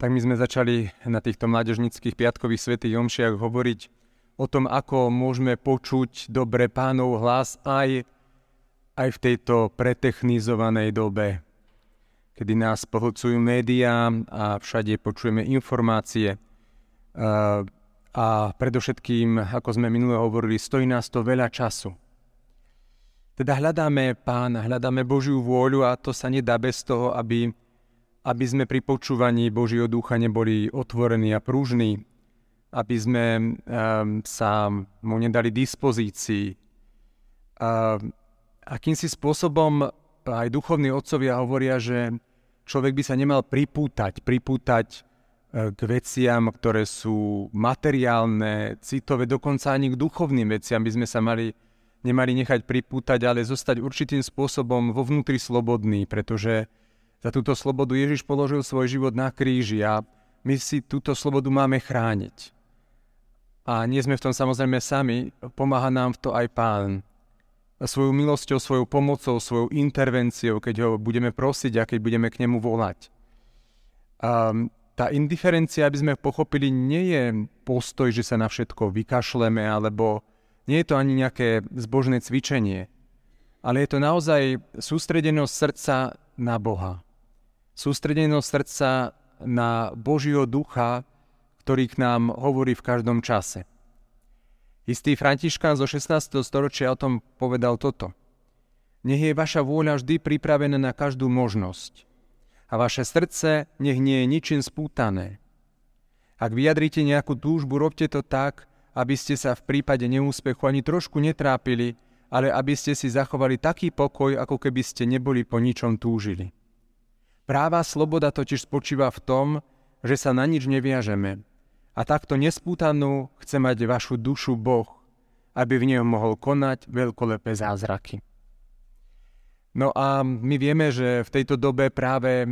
tak my sme začali na týchto mládežnických piatkových svetých omšiach hovoriť o tom, ako môžeme počuť dobre pánov hlas aj, aj v tejto pretechnizovanej dobe, kedy nás pohlcujú médiá a všade počujeme informácie. A, a predovšetkým, ako sme minule hovorili, stojí nás to veľa času. Teda hľadáme pána, hľadáme Božiu vôľu a to sa nedá bez toho, aby aby sme pri počúvaní Božieho ducha neboli otvorení a prúžni, aby sme sa mu nedali dispozícii. Uh, akýmsi spôsobom aj duchovní otcovia hovoria, že človek by sa nemal pripútať, pripútať uh, k veciam, ktoré sú materiálne, citové, dokonca ani k duchovným veciam by sme sa mali, nemali nechať pripútať, ale zostať určitým spôsobom vo vnútri slobodný, pretože za túto slobodu Ježiš položil svoj život na kríži a my si túto slobodu máme chrániť. A nie sme v tom samozrejme sami, pomáha nám v to aj Pán. Svojou milosťou, svojou pomocou, svojou intervenciou, keď ho budeme prosiť a keď budeme k nemu volať. A tá indiferencia, aby sme pochopili, nie je postoj, že sa na všetko vykašleme, alebo nie je to ani nejaké zbožné cvičenie, ale je to naozaj sústredenosť srdca na Boha sústredenosť srdca na Božieho ducha, ktorý k nám hovorí v každom čase. Istý Františkán zo 16. storočia o tom povedal toto. Nech je vaša vôľa vždy pripravená na každú možnosť a vaše srdce nech nie je ničím spútané. Ak vyjadrite nejakú túžbu, robte to tak, aby ste sa v prípade neúspechu ani trošku netrápili, ale aby ste si zachovali taký pokoj, ako keby ste neboli po ničom túžili. Práva sloboda totiž spočíva v tom, že sa na nič neviažeme. A takto nespútanú chce mať vašu dušu Boh, aby v nej mohol konať veľkolepé zázraky. No a my vieme, že v tejto dobe práve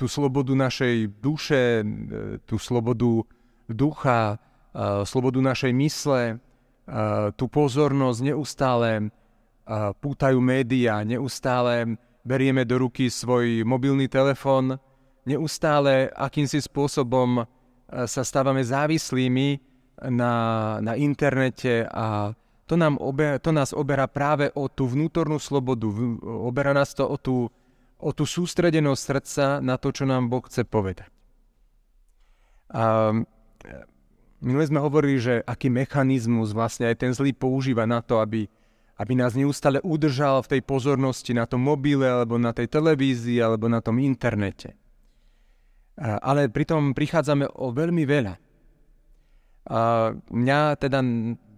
tú slobodu našej duše, tú slobodu ducha, slobodu našej mysle, tú pozornosť neustále pútajú médiá, neustále berieme do ruky svoj mobilný telefón, neustále akýmsi spôsobom e, sa stávame závislými na, na internete a to, nám obe, to nás oberá práve o tú vnútornú slobodu, oberá nás to o tú, o tú sústredenosť srdca na to, čo nám Boh chce povedať. A e, minule sme hovorili, že aký mechanizmus vlastne aj ten zlý používa na to, aby aby nás neustále udržal v tej pozornosti na tom mobile, alebo na tej televízii, alebo na tom internete. Ale pritom prichádzame o veľmi veľa. A mňa teda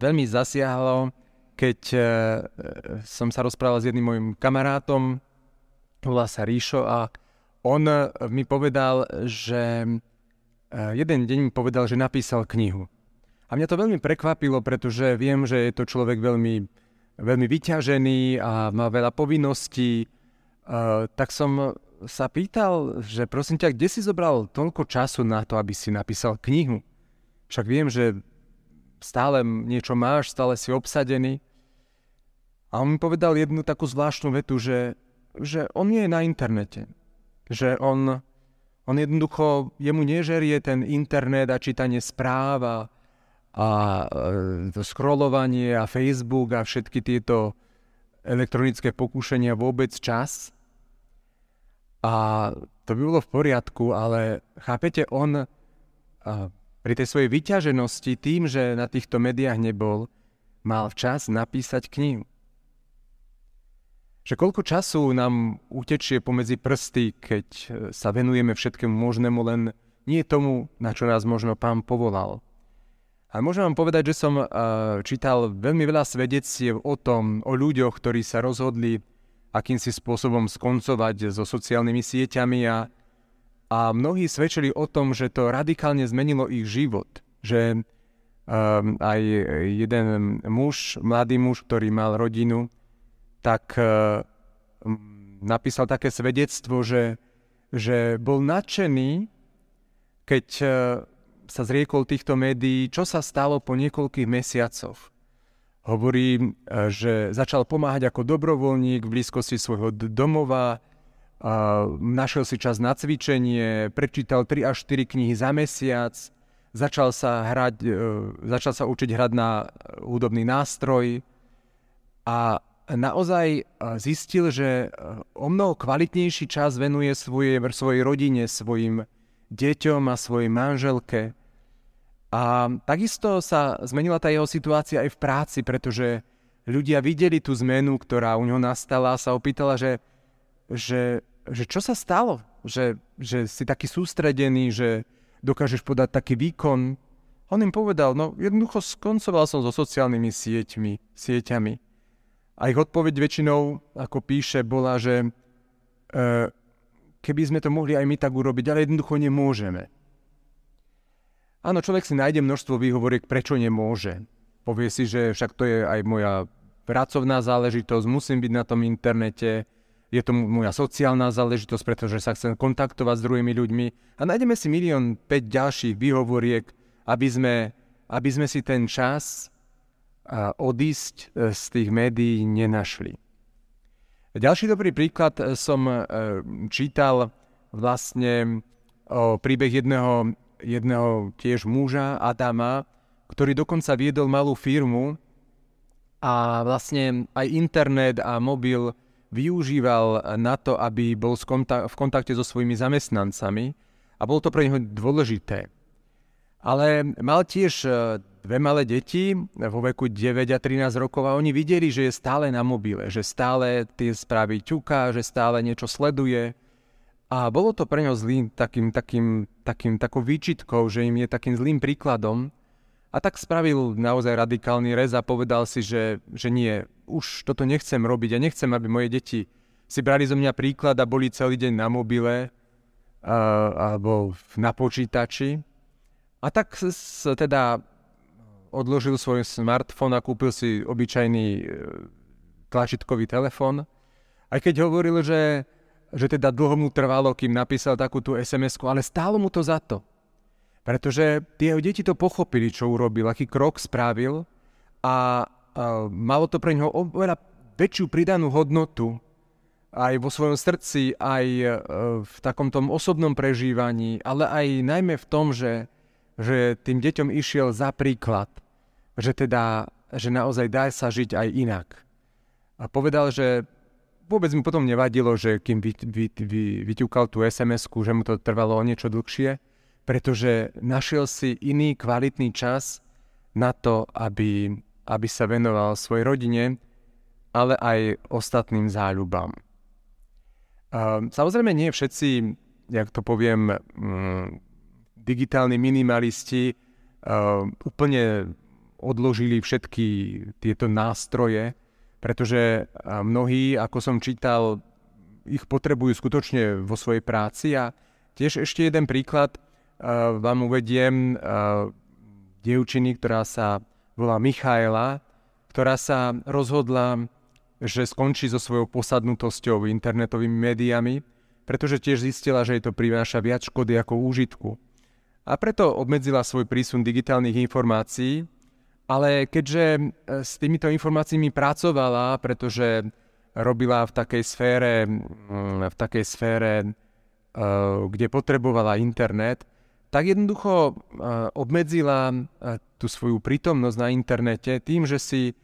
veľmi zasiahlo, keď e, som sa rozprával s jedným môjim kamarátom, volá sa Ríšo, a on mi povedal, že e, jeden deň mi povedal, že napísal knihu. A mňa to veľmi prekvapilo, pretože viem, že je to človek veľmi veľmi vyťažený a má veľa povinností, uh, tak som sa pýtal, že prosím ťa, kde si zobral toľko času na to, aby si napísal knihu? Však viem, že stále niečo máš, stále si obsadený. A on mi povedal jednu takú zvláštnu vetu, že, že on nie je na internete. Že on, on jednoducho, jemu nežerie ten internet a čítanie správ a, a e, to scrollovanie a Facebook a všetky tieto elektronické pokúšania vôbec čas. A to by bolo v poriadku, ale chápete, on a, pri tej svojej vyťaženosti tým, že na týchto médiách nebol, mal včas napísať knihu. Že koľko času nám utečie pomedzi prsty, keď e, sa venujeme všetkému možnému, len nie tomu, na čo nás možno pán povolal. A môžem vám povedať, že som uh, čítal veľmi veľa svedectiev o tom, o ľuďoch, ktorí sa rozhodli akýmsi spôsobom skoncovať so sociálnymi sieťami a, a mnohí svedčili o tom, že to radikálne zmenilo ich život. Že um, aj jeden muž, mladý muž, ktorý mal rodinu, tak uh, napísal také svedectvo, že, že bol nadšený, keď uh, sa zriekol týchto médií, čo sa stalo po niekoľkých mesiacoch. Hovorí, e, že začal pomáhať ako dobrovoľník v blízkosti svojho domova našiel si čas na cvičenie, prečítal 3 až 4 knihy za mesiac, začal sa, hrať, e, začal sa učiť hrať na hudobný nástroj a naozaj e, zistil, že o mnoho kvalitnejší čas venuje svoje, svojej rodine, svojim deťom a svojej manželke. A takisto sa zmenila tá jeho situácia aj v práci, pretože ľudia videli tú zmenu, ktorá u neho nastala a sa opýtala, že, že, že čo sa stalo? Že, že si taký sústredený, že, dokážeš podať taký výkon. On im povedal, no jednoducho skoncoval som so sociálnymi sieťmi, sieťami. A ich odpoveď väčšinou, ako píše, bola, že e, keby sme to mohli aj my tak urobiť, ale jednoducho nemôžeme. Áno, človek si nájde množstvo výhovoriek, prečo nemôže. Povie si, že však to je aj moja pracovná záležitosť, musím byť na tom internete, je to moja sociálna záležitosť, pretože sa chcem kontaktovať s druhými ľuďmi a nájdeme si milión 5 ďalších výhovoriek, aby sme, aby sme si ten čas odísť e, z tých médií nenašli. Ďalší dobrý príklad e, som e, čítal vlastne o príbeh jedného, jedného tiež muža, Adama, ktorý dokonca viedol malú firmu a vlastne aj internet a mobil využíval na to, aby bol v kontakte so svojimi zamestnancami a bolo to pre neho dôležité. Ale mal tiež e, dve malé deti vo veku 9 a 13 rokov a oni videli, že je stále na mobile, že stále tie správy ťuká, že stále niečo sleduje. A bolo to pre neho zlým takým, takým, takým, takou výčitkou, že im je takým zlým príkladom a tak spravil naozaj radikálny rez a povedal si, že, že nie, už toto nechcem robiť a nechcem, aby moje deti si brali zo mňa príklad a boli celý deň na mobile a, alebo na počítači. A tak s, teda odložil svoj smartfón a kúpil si obyčajný e, tlačítkový telefón. Aj keď hovoril, že, že teda dlho mu trvalo, kým napísal takú tú sms ale stálo mu to za to. Pretože tie deti to pochopili, čo urobil, aký krok spravil a, a malo to pre neho oveľa väčšiu pridanú hodnotu aj vo svojom srdci, aj e, v takom tom osobnom prežívaní, ale aj najmä v tom, že, že tým deťom išiel za príklad, že teda, že naozaj dá sa žiť aj inak. A povedal, že vôbec mu potom nevadilo, že kým vy, vy, vy, vyťukal tú sms že mu to trvalo o niečo dlhšie, pretože našiel si iný kvalitný čas na to, aby, aby sa venoval svojej rodine, ale aj ostatným záľubám. Samozrejme, nie všetci, jak to poviem, mm, digitálni minimalisti úplne odložili všetky tieto nástroje, pretože mnohí, ako som čítal, ich potrebujú skutočne vo svojej práci a tiež ešte jeden príklad – vám uvediem dievčiny, ktorá sa volá Michaela, ktorá sa rozhodla, že skončí so svojou posadnutosťou internetovými médiami, pretože tiež zistila, že jej to prináša viac škody ako úžitku. A preto obmedzila svoj prísun digitálnych informácií, ale keďže e, s týmito informáciami pracovala, pretože robila v takej sfére, v takej sfére, e, kde potrebovala internet, tak jednoducho obmedzila tú svoju prítomnosť na internete tým, že si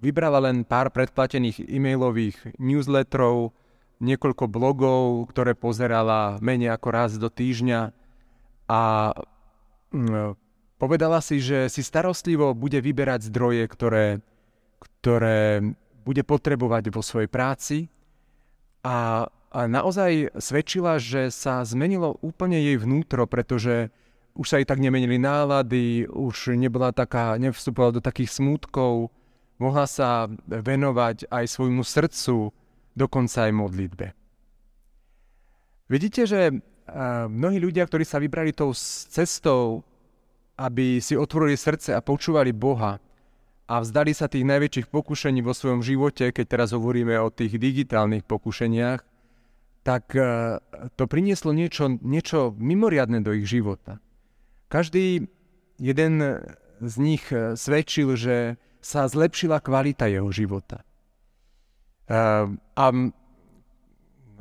vybrala len pár predplatených e-mailových newsletterov, niekoľko blogov, ktoré pozerala menej ako raz do týždňa a povedala si, že si starostlivo bude vyberať zdroje, ktoré, ktoré bude potrebovať vo svojej práci a a naozaj svedčila, že sa zmenilo úplne jej vnútro, pretože už sa jej tak nemenili nálady, už nebola taká, nevstupovala do takých smútkov, mohla sa venovať aj svojmu srdcu, dokonca aj modlitbe. Vidíte, že mnohí ľudia, ktorí sa vybrali tou cestou, aby si otvorili srdce a počúvali Boha a vzdali sa tých najväčších pokušení vo svojom živote, keď teraz hovoríme o tých digitálnych pokušeniach, tak e, to prinieslo niečo, niečo mimoriadne do ich života. Každý jeden z nich e, svedčil, že sa zlepšila kvalita jeho života. E, a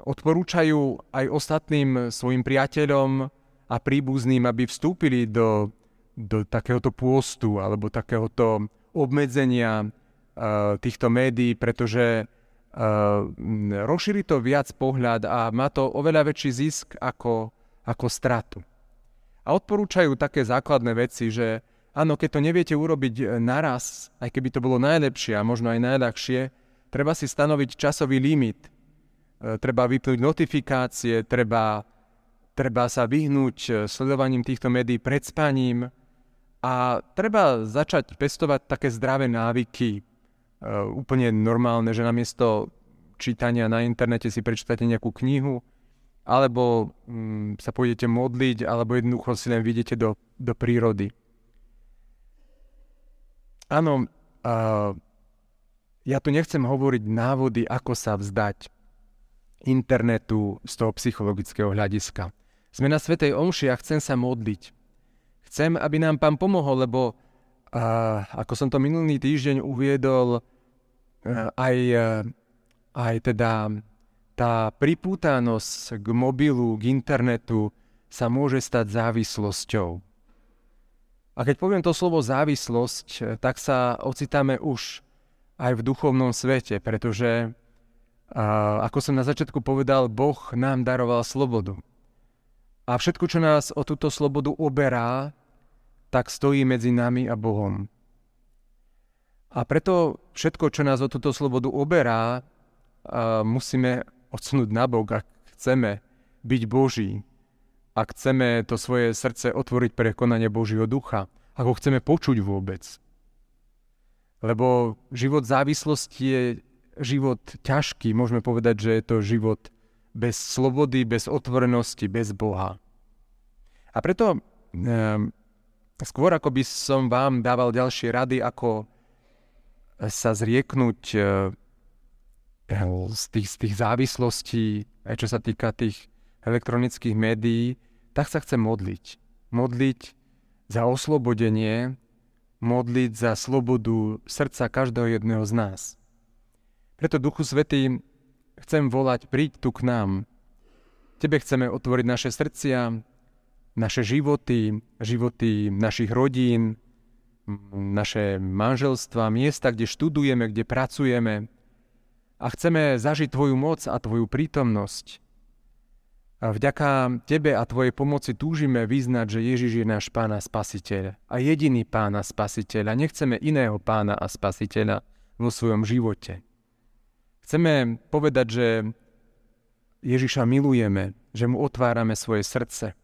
odporúčajú aj ostatným svojim priateľom a príbuzným, aby vstúpili do, do takéhoto pôstu alebo takéhoto obmedzenia uh, týchto médií, pretože uh, rozšíri to viac pohľad a má to oveľa väčší zisk ako, ako stratu. A odporúčajú také základné veci, že áno, keď to neviete urobiť naraz, aj keby to bolo najlepšie a možno aj najľahšie, treba si stanoviť časový limit, e, treba vypnúť notifikácie, treba, treba sa vyhnúť sledovaním týchto médií pred spaním, a treba začať pestovať také zdravé návyky, e, úplne normálne, že namiesto čítania na internete si prečítate nejakú knihu, alebo mm, sa pôjdete modliť, alebo jednoducho si len vidíte do, do prírody. Áno, uh, ja tu nechcem hovoriť návody, ako sa vzdať internetu z toho psychologického hľadiska. Sme na Svetej Omši a chcem sa modliť. Chcem, aby nám pán pomohol, lebo uh, ako som to minulý týždeň uviedol, uh, aj, uh, aj teda tá pripútanosť k mobilu, k internetu sa môže stať závislosťou. A keď poviem to slovo závislosť, tak sa ocitáme už aj v duchovnom svete, pretože, ako som na začiatku povedal, Boh nám daroval slobodu. A všetko, čo nás o túto slobodu oberá, tak stojí medzi nami a Bohom. A preto všetko, čo nás o túto slobodu oberá, musíme odsunúť nabok, ak chceme byť Boží, ak chceme to svoje srdce otvoriť pre konanie Božieho ducha, ako chceme počuť vôbec. Lebo život závislosti je život ťažký, môžeme povedať, že je to život bez slobody, bez otvorenosti, bez Boha. A preto skôr ako by som vám dával ďalšie rady, ako sa zrieknúť e, z tých, z tých závislostí, aj čo sa týka tých elektronických médií, tak sa chcem modliť. Modliť za oslobodenie, modliť za slobodu srdca každého jedného z nás. Preto Duchu Svetý chcem volať, príď tu k nám. Tebe chceme otvoriť naše srdcia, naše životy, životy našich rodín, naše manželstva, miesta, kde študujeme, kde pracujeme a chceme zažiť Tvoju moc a Tvoju prítomnosť. A vďaka Tebe a Tvojej pomoci túžime vyznať, že Ježiš je náš Pán a Spasiteľ a jediný Pán a Spasiteľ a nechceme iného Pána a Spasiteľa vo svojom živote. Chceme povedať, že Ježiša milujeme, že mu otvárame svoje srdce,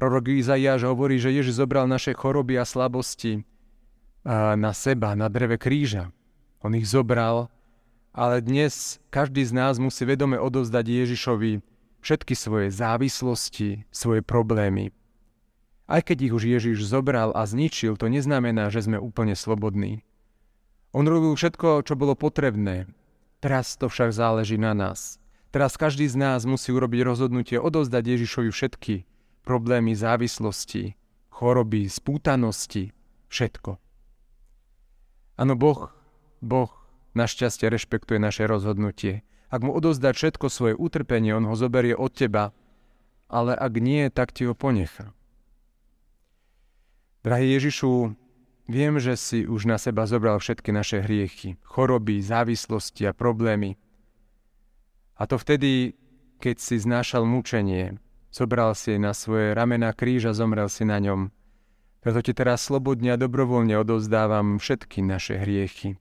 Prorok Izaiáš hovorí, že Ježiš zobral naše choroby a slabosti na seba, na dreve kríža. On ich zobral, ale dnes každý z nás musí vedome odovzdať Ježišovi všetky svoje závislosti, svoje problémy. Aj keď ich už Ježiš zobral a zničil, to neznamená, že sme úplne slobodní. On robil všetko, čo bolo potrebné. Teraz to však záleží na nás. Teraz každý z nás musí urobiť rozhodnutie odovzdať Ježišovi všetky problémy závislosti, choroby, spútanosti, všetko. Áno, Boh, Boh našťastie rešpektuje naše rozhodnutie. Ak mu odozdať všetko svoje utrpenie, on ho zoberie od teba, ale ak nie, tak ti ho ponecha. Drahý Ježišu, viem, že si už na seba zobral všetky naše hriechy, choroby, závislosti a problémy. A to vtedy, keď si znášal mučenie, Zobral si na svoje ramena kríž a zomrel si na ňom. Preto ti teraz slobodne a dobrovoľne odovzdávam všetky naše hriechy,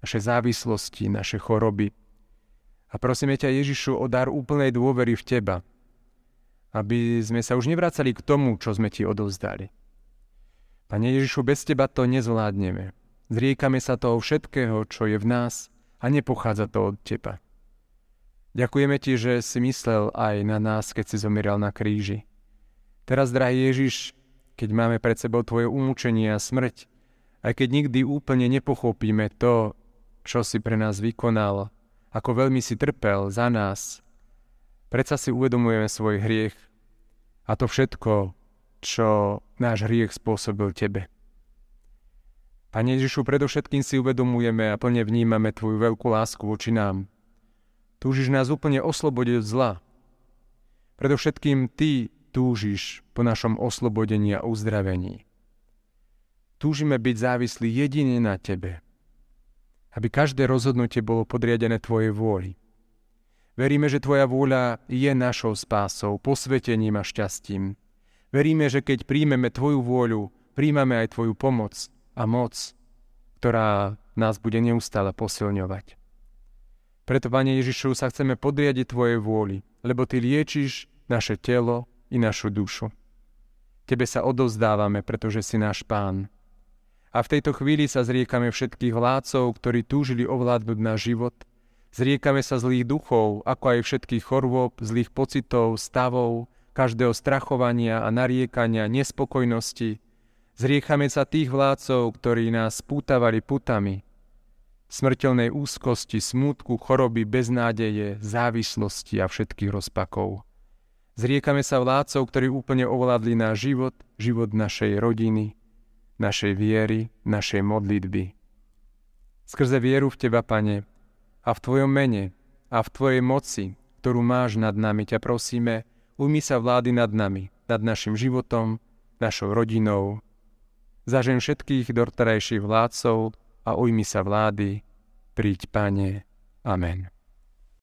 naše závislosti, naše choroby. A prosíme ťa Ježišu o dar úplnej dôvery v teba, aby sme sa už nevracali k tomu, čo sme ti odovzdali. Pane Ježišu, bez teba to nezvládneme. Zriekame sa toho všetkého, čo je v nás a nepochádza to od teba. Ďakujeme ti, že si myslel aj na nás, keď si zomieral na kríži. Teraz, drahý Ježiš, keď máme pred sebou tvoje umúčenie a smrť, aj keď nikdy úplne nepochopíme to, čo si pre nás vykonal, ako veľmi si trpel za nás, predsa si uvedomujeme svoj hriech a to všetko, čo náš hriech spôsobil Tebe. Pane Ježišu, predovšetkým si uvedomujeme a plne vnímame Tvoju veľkú lásku voči nám, Túžiš nás úplne oslobodiť od zla. Predovšetkým Ty túžiš po našom oslobodení a uzdravení. Túžime byť závislí jedine na Tebe. Aby každé rozhodnutie bolo podriadené Tvojej vôli. Veríme, že Tvoja vôľa je našou spásou, posvetením a šťastím. Veríme, že keď príjmeme Tvoju vôľu, príjmame aj Tvoju pomoc a moc, ktorá nás bude neustále posilňovať. Preto, Pane Ježišu, sa chceme podriadiť Tvojej vôli, lebo Ty liečiš naše telo i našu dušu. Tebe sa odovzdávame, pretože si náš Pán. A v tejto chvíli sa zriekame všetkých vládcov, ktorí túžili ovládnuť náš život. Zriekame sa zlých duchov, ako aj všetkých chorôb, zlých pocitov, stavov, každého strachovania a nariekania, nespokojnosti. Zriekame sa tých vládcov, ktorí nás pútavali putami, smrteľnej úzkosti, smútku, choroby, beznádeje, závislosti a všetkých rozpakov. Zriekame sa vládcov, ktorí úplne ovládli náš život, život našej rodiny, našej viery, našej modlitby. Skrze vieru v Teba, Pane, a v Tvojom mene, a v Tvojej moci, ktorú máš nad nami, ťa prosíme, ujmi sa vlády nad nami, nad našim životom, našou rodinou. Zažem všetkých dorterajších vládcov, a ujmi sa vlády, príď Pane. Amen.